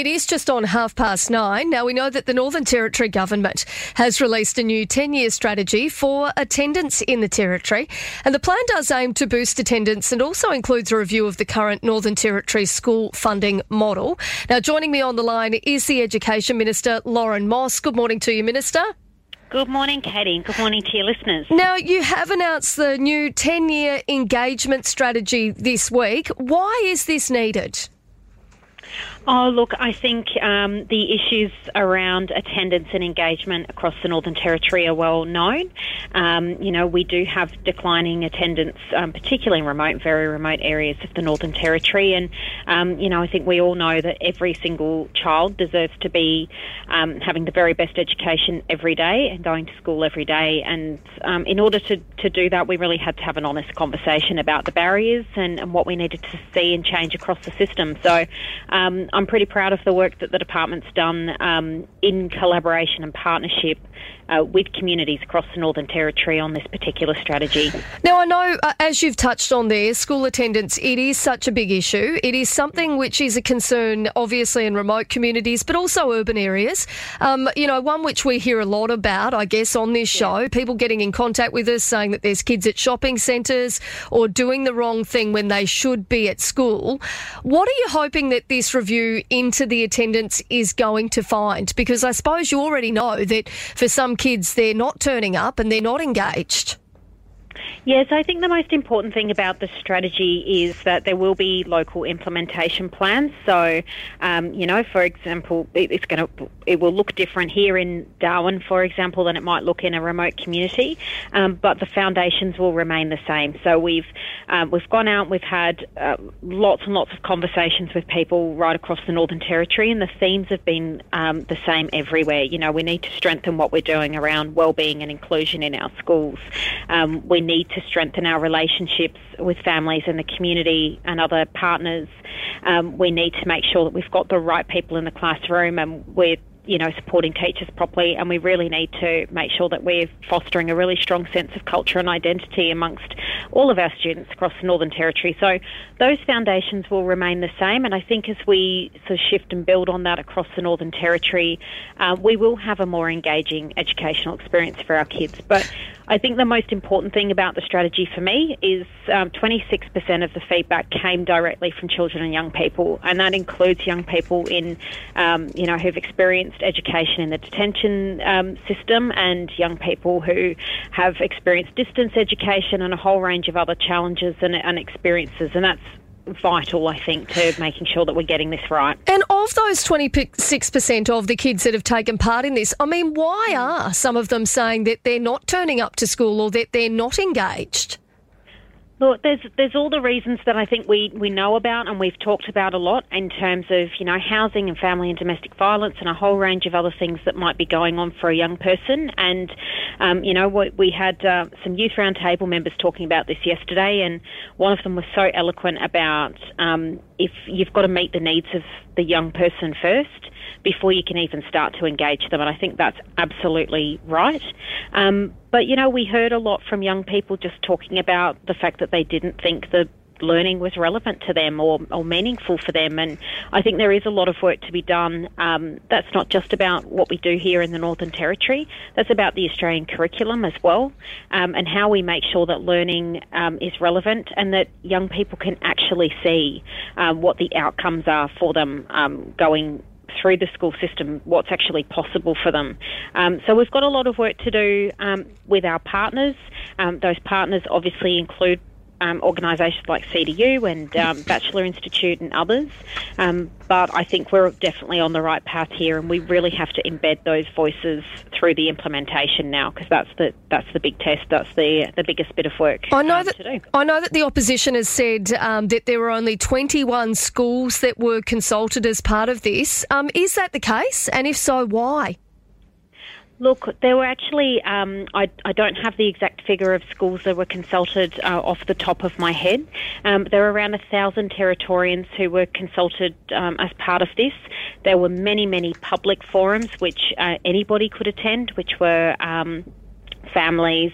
It is just on half past nine. Now, we know that the Northern Territory Government has released a new 10 year strategy for attendance in the Territory. And the plan does aim to boost attendance and also includes a review of the current Northern Territory school funding model. Now, joining me on the line is the Education Minister, Lauren Moss. Good morning to you, Minister. Good morning, Katie. Good morning to your listeners. Now, you have announced the new 10 year engagement strategy this week. Why is this needed? Oh, look, I think um, the issues around attendance and engagement across the Northern Territory are well known. Um, you know, we do have declining attendance, um, particularly in remote, very remote areas of the Northern Territory. And, um, you know, I think we all know that every single child deserves to be um, having the very best education every day and going to school every day. And um, in order to, to do that, we really had to have an honest conversation about the barriers and, and what we needed to see and change across the system. So, um, I'm pretty proud of the work that the department's done um, in collaboration and partnership uh, with communities across the Northern Territory on this particular strategy. Now, I know, uh, as you've touched on there, school attendance, it is such a big issue. It is something which is a concern, obviously, in remote communities, but also urban areas. Um, you know, one which we hear a lot about, I guess, on this show, yeah. people getting in contact with us saying that there's kids at shopping centres or doing the wrong thing when they should be at school. What are you hoping that this review into the attendance is going to find? Because I suppose you already know that for some kids, they're not turning up and they're not engaged. Yes, I think the most important thing about the strategy is that there will be local implementation plans. So, um, you know, for example, it's going to it will look different here in Darwin, for example, than it might look in a remote community, um, but the foundations will remain the same. So we've um, we've gone out, we've had uh, lots and lots of conversations with people right across the Northern Territory, and the themes have been um, the same everywhere. You know, we need to strengthen what we're doing around well-being and inclusion in our schools. Um, we need to strengthen our relationships with families and the community and other partners. Um, we need to make sure that we've got the right people in the classroom and we're you know, supporting teachers properly, and we really need to make sure that we're fostering a really strong sense of culture and identity amongst all of our students across the Northern Territory. So those foundations will remain the same, and I think as we sort of shift and build on that across the Northern Territory, uh, we will have a more engaging educational experience for our kids. But I think the most important thing about the strategy for me is um, 26% of the feedback came directly from children and young people, and that includes young people in, um, you know, who've experienced education in the detention um, system and young people who have experienced distance education and a whole range of other challenges and, and experiences, and that's vital, I think, to making sure that we're getting this right. And of those 26% of the kids that have taken part in this, I mean, why are some of them saying that they're not turning up to school or that they're not engaged? Look, there's there's all the reasons that I think we, we know about and we've talked about a lot in terms of you know housing and family and domestic violence and a whole range of other things that might be going on for a young person. And um, you know we had uh, some youth roundtable members talking about this yesterday, and one of them was so eloquent about um, if you've got to meet the needs of the young person first before you can even start to engage them. And I think that's absolutely right. Um, but, you know, we heard a lot from young people just talking about the fact that they didn't think the learning was relevant to them or, or meaningful for them. And I think there is a lot of work to be done. Um, that's not just about what we do here in the Northern Territory, that's about the Australian curriculum as well um, and how we make sure that learning um, is relevant and that young people can actually see um, what the outcomes are for them um, going through the school system what's actually possible for them. Um, so we've got a lot of work to do um, with our partners. Um, those partners obviously include um, organisations like CDU and um, Batchelor Institute and others. Um, but I think we're definitely on the right path here, and we really have to embed those voices through the implementation now because that's the that's the big test. That's the the biggest bit of work. I know um, that I know that the opposition has said um, that there were only 21 schools that were consulted as part of this. Um, is that the case? And if so, why? Look, there were actually, um, I, I, don't have the exact figure of schools that were consulted uh, off the top of my head. Um, there were around a thousand Territorians who were consulted um, as part of this. There were many, many public forums which uh, anybody could attend, which were um, families,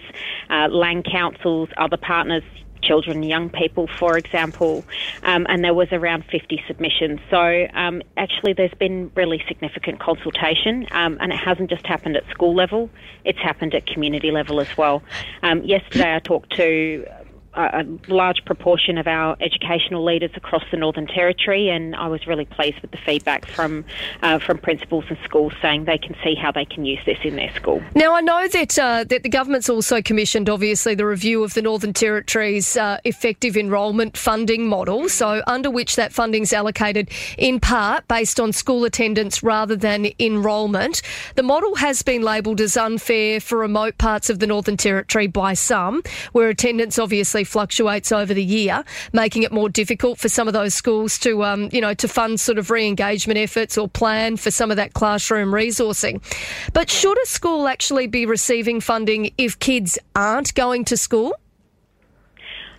uh, land councils, other partners, children young people, for example, um, and there was around 50 submissions. So um, actually, there's been really significant consultation, um, and it hasn't just happened at school level; it's happened at community level as well. Um, yesterday, I talked to a large proportion of our educational leaders across the Northern Territory, and I was really pleased with the feedback from uh, from principals and schools saying they can see how they can use this in their school. Now, I know that uh, that the government's also commissioned, obviously, the review of the Northern Territory's uh, effective enrolment funding model, so under which that funding's allocated in part based on school attendance rather than enrolment. The model has been labelled as unfair for remote parts of the Northern Territory by some, where attendance obviously fluctuates over the year, making it more difficult for some of those schools to, um, you know, to fund sort of re-engagement efforts or plan for some of that classroom resourcing. But should a school actually be receiving funding if kids aren't going to school?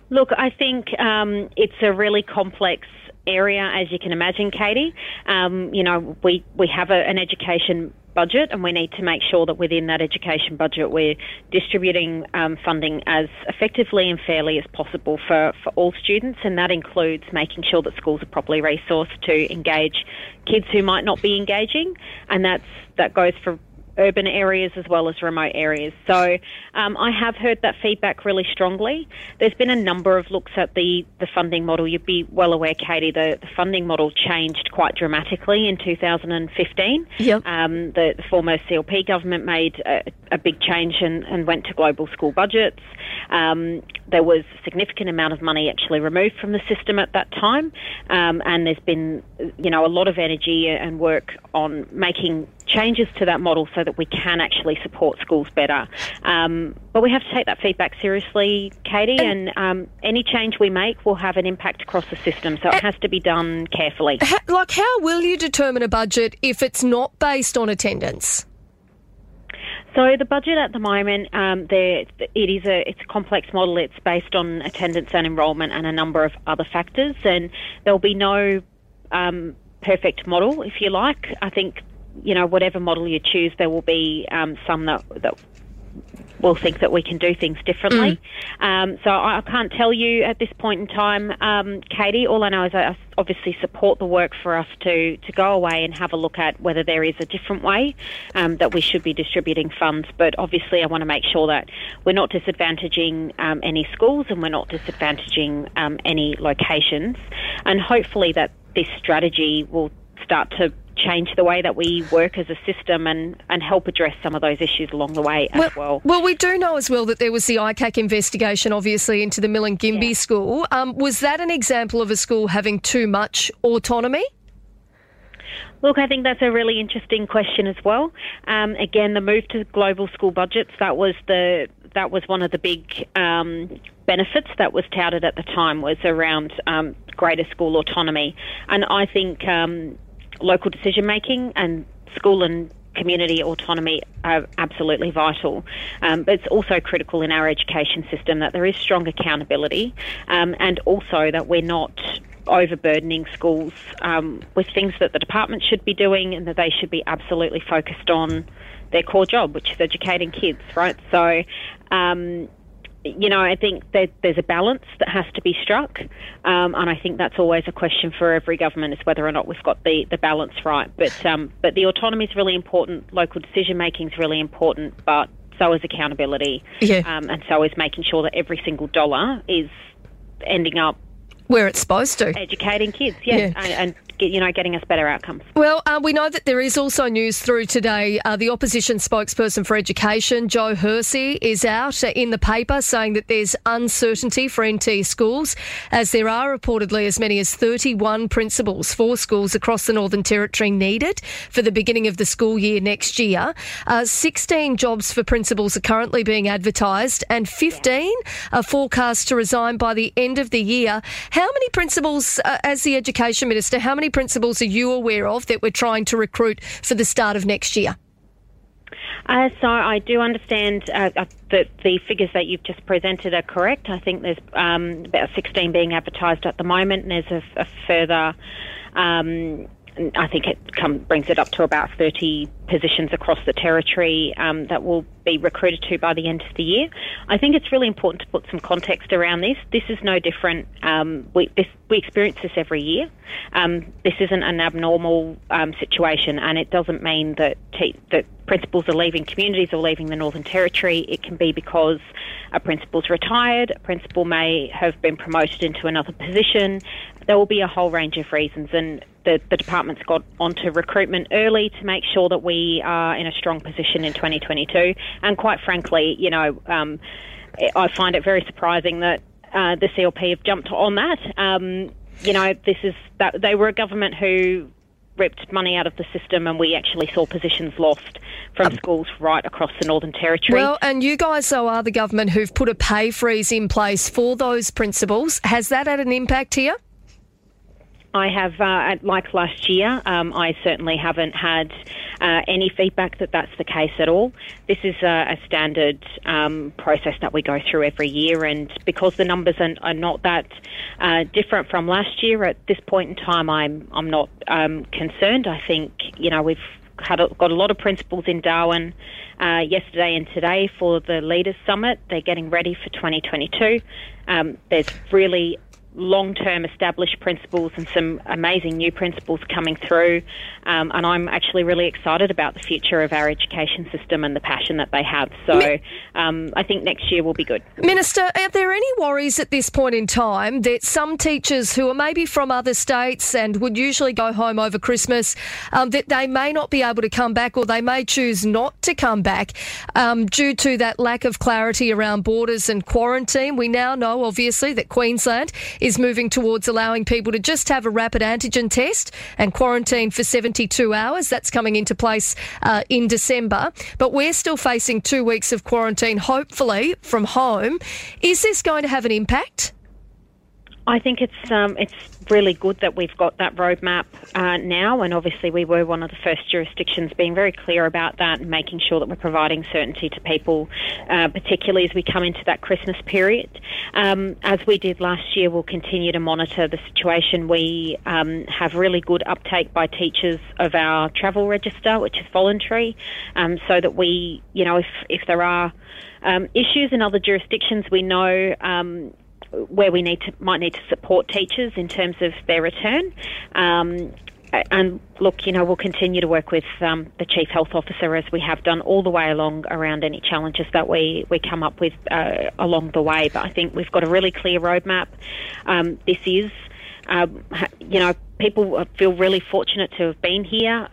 Look, I think um, it's a really complex area, as you can imagine, Katie. Um, you know, we, we have a, an education budget, and we need to make sure that within that education budget we're distributing um, funding as effectively and fairly as possible for, for all students, and that includes making sure that schools are properly resourced to engage kids who might not be engaging, and that's that goes for urban areas as well as remote areas. So um, I have heard that feedback really strongly. There's been a number of looks at the, the funding model. You'd be well aware, Katie, the, the funding model changed quite dramatically in 2015. Yep. Um, the, the, former CLP government made a, a big change and, and, went to global school budgets. Um, there was a significant amount of money actually removed from the system at that time, um, and there's been, you know, a lot of energy and work on making changes to that model so that we can actually support schools better. Um, but we have to take that feedback seriously, Katie, and um, any change we make will have an impact across the system, so it has to be done carefully. Like, how will you determine a budget if it's not based on attendance? So the budget at the moment, um, there, it is a it's a complex model. It's based on attendance and enrolment and a number of other factors, and there'll be no um, perfect model, if you like. I think you know, whatever model you choose, there will be um, some that, that will think that we can do things differently. Mm. Um, so I can't tell you at this point in time, um, Katie. All I know is I obviously support the work for us to, to go away and have a look at whether there is a different way um, that we should be distributing funds. But obviously, I want to make sure that we're not disadvantaging um, any schools and we're not disadvantaging um, any locations. And hopefully, that this strategy will start to change the way that we work as a system and, and help address some of those issues along the way well, as well. Well, we do know as well that there was the ICAC investigation, obviously, into the Milingimbi yeah. school. Um, was that an example of a school having too much autonomy? Look, I think that's a really interesting question as well. Um, again, the move to global school budgets that was the that was one of the big um, benefits that was touted at the time was around um, greater school autonomy, and I think um, local decision making and school and community autonomy are absolutely vital. Um, it's also critical in our education system that there is strong accountability um, and also that we're not overburdening schools um, with things that the department should be doing and that they should be absolutely focused on their core job, which is educating kids, right? So, um, you know, I think that there's a balance that has to be struck, um, and I think that's always a question for every government is whether or not we've got the, the balance right. But um, but the autonomy is really important. Local decision making is really important, but so is accountability, yeah. um, and so is making sure that every single dollar is ending up where it's supposed to. Educating kids, yeah, yeah. And, and, you know, getting us better outcomes. Well, uh, we know that there is also news through today. Uh, the opposition spokesperson for education, Jo Hersey, is out in the paper saying that there's uncertainty for NT schools, as there are reportedly as many as 31 principals for schools across the Northern Territory needed for the beginning of the school year next year. Uh, 16 jobs for principals are currently being advertised, and 15 are forecast to resign by the end of the year. How many principals, uh, as the Education Minister, how many principals are you aware of that we're trying to recruit for the start of next year? Uh, so I do understand uh, uh that the figures that you've just presented are correct. I think there's um, about 16 being advertised at the moment, and there's a, a further. Um, I think it come, brings it up to about 30 positions across the territory um, that will be recruited to by the end of the year. I think it's really important to put some context around this. This is no different. Um, we, this, we experience this every year. Um, this isn't an abnormal um, situation, and it doesn't mean that te- that principals are leaving communities or leaving the Northern Territory. It can be because a principal's retired, a principal may have been promoted into another position. There will be a whole range of reasons, and the, the department's got onto recruitment early to make sure that we are in a strong position in 2022. And quite frankly, you know, um, I find it very surprising that uh, the CLP have jumped on that. Um, you know, this is that they were a government who ripped money out of the system and we actually saw positions lost from um, schools right across the Northern Territory. Well, and you guys, though, are the government who've put a pay freeze in place for those principals. Has that had an impact here? I have, uh, like last year, um, I certainly haven't had uh, any feedback that that's the case at all. This is a, a standard um, process that we go through every year, and because the numbers are, are not that uh, different from last year, at this point in time, I'm I'm not um, concerned. I think you know we've had a, got a lot of principals in Darwin uh, yesterday and today for the Leaders Summit. They're getting ready for 2022. Um, there's really long term established principals and some amazing new principals coming through. Um, and I'm actually really excited about the future of our education system and the passion that they have. So um, I think next year will be good. Minister, are there any worries at this point in time that some teachers who are maybe from other states and would usually go home over Christmas, um, that they may not be able to come back or they may choose not to come back um, due to that lack of clarity around borders and quarantine? We now know, obviously, that Queensland is moving towards allowing people to just have a rapid antigen test and quarantine for 72 hours. That's coming into place uh, in December. But we're still facing two weeks of quarantine, hopefully from home. Is this going to have an impact? I think it's um, it's really good that we've got that roadmap uh, now, and obviously we were one of the first jurisdictions being very clear about that and making sure that we're providing certainty to people, uh, particularly as we come into that Christmas period. Um, as we did last year, we'll continue to monitor the situation. We um, have really good uptake by teachers of our travel register, which is voluntary, um, so that we, you know, if if there are um, issues in other jurisdictions, we know um, where we need to might need to support teachers in terms of their return. Um, and look, you know, we'll continue to work with um, the chief health officer as we have done all the way along around any challenges that we, we come up with uh, along the way. But I think we've got a really clear roadmap. Um, this is, um, you know, people feel really fortunate to have been here.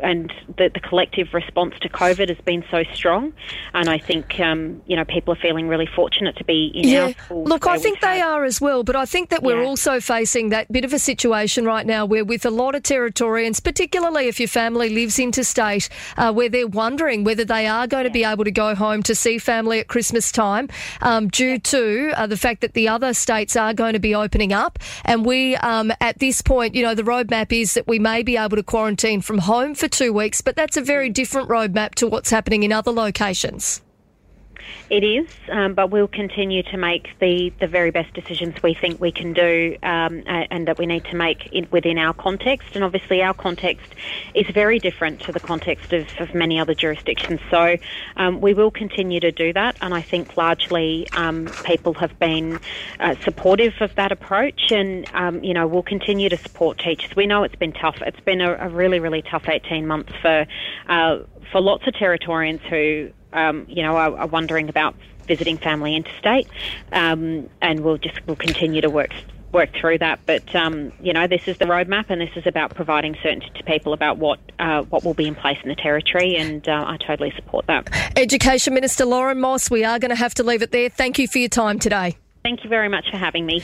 And the, the, collective response to COVID has been so strong. And I think, um, you know, people are feeling really fortunate to be in yeah. our schools. Look, I think they are as well, but I think that we're yeah. also facing that bit of a situation right now where, with a lot of Territorians, particularly if your family lives interstate, uh, where they're wondering whether they are going yeah. to be able to go home to see family at Christmas time um, due to uh, the fact that the other states are going to be opening up. And we, um, at this point, you know, the roadmap is that we may be able to quarantine from home for two weeks, but that's a very different roadmap to what's happening in other locations. It is, um, but we'll continue to make the, the very best decisions we think we can do um, and that we need to make in, within our context. And obviously, our context is very different to the context of, of many other jurisdictions. So um, we will continue to do that. And I think largely um, people have been uh, supportive of that approach. And, um, you know, we'll continue to support teachers. We know it's been tough. It's been a, a really, really tough 18 months for, uh, for lots of Territorians who um, you know, are, are, wondering about visiting family interstate, um, and we'll just we'll continue to work work through that. But um, you know, this is the roadmap, and this is about providing certainty to people about what uh, what will be in place in the territory, and uh, I totally support that. Education Minister Lauren Moss, we are going to have to leave it there. Thank you for your time today. Thank you very much for having me.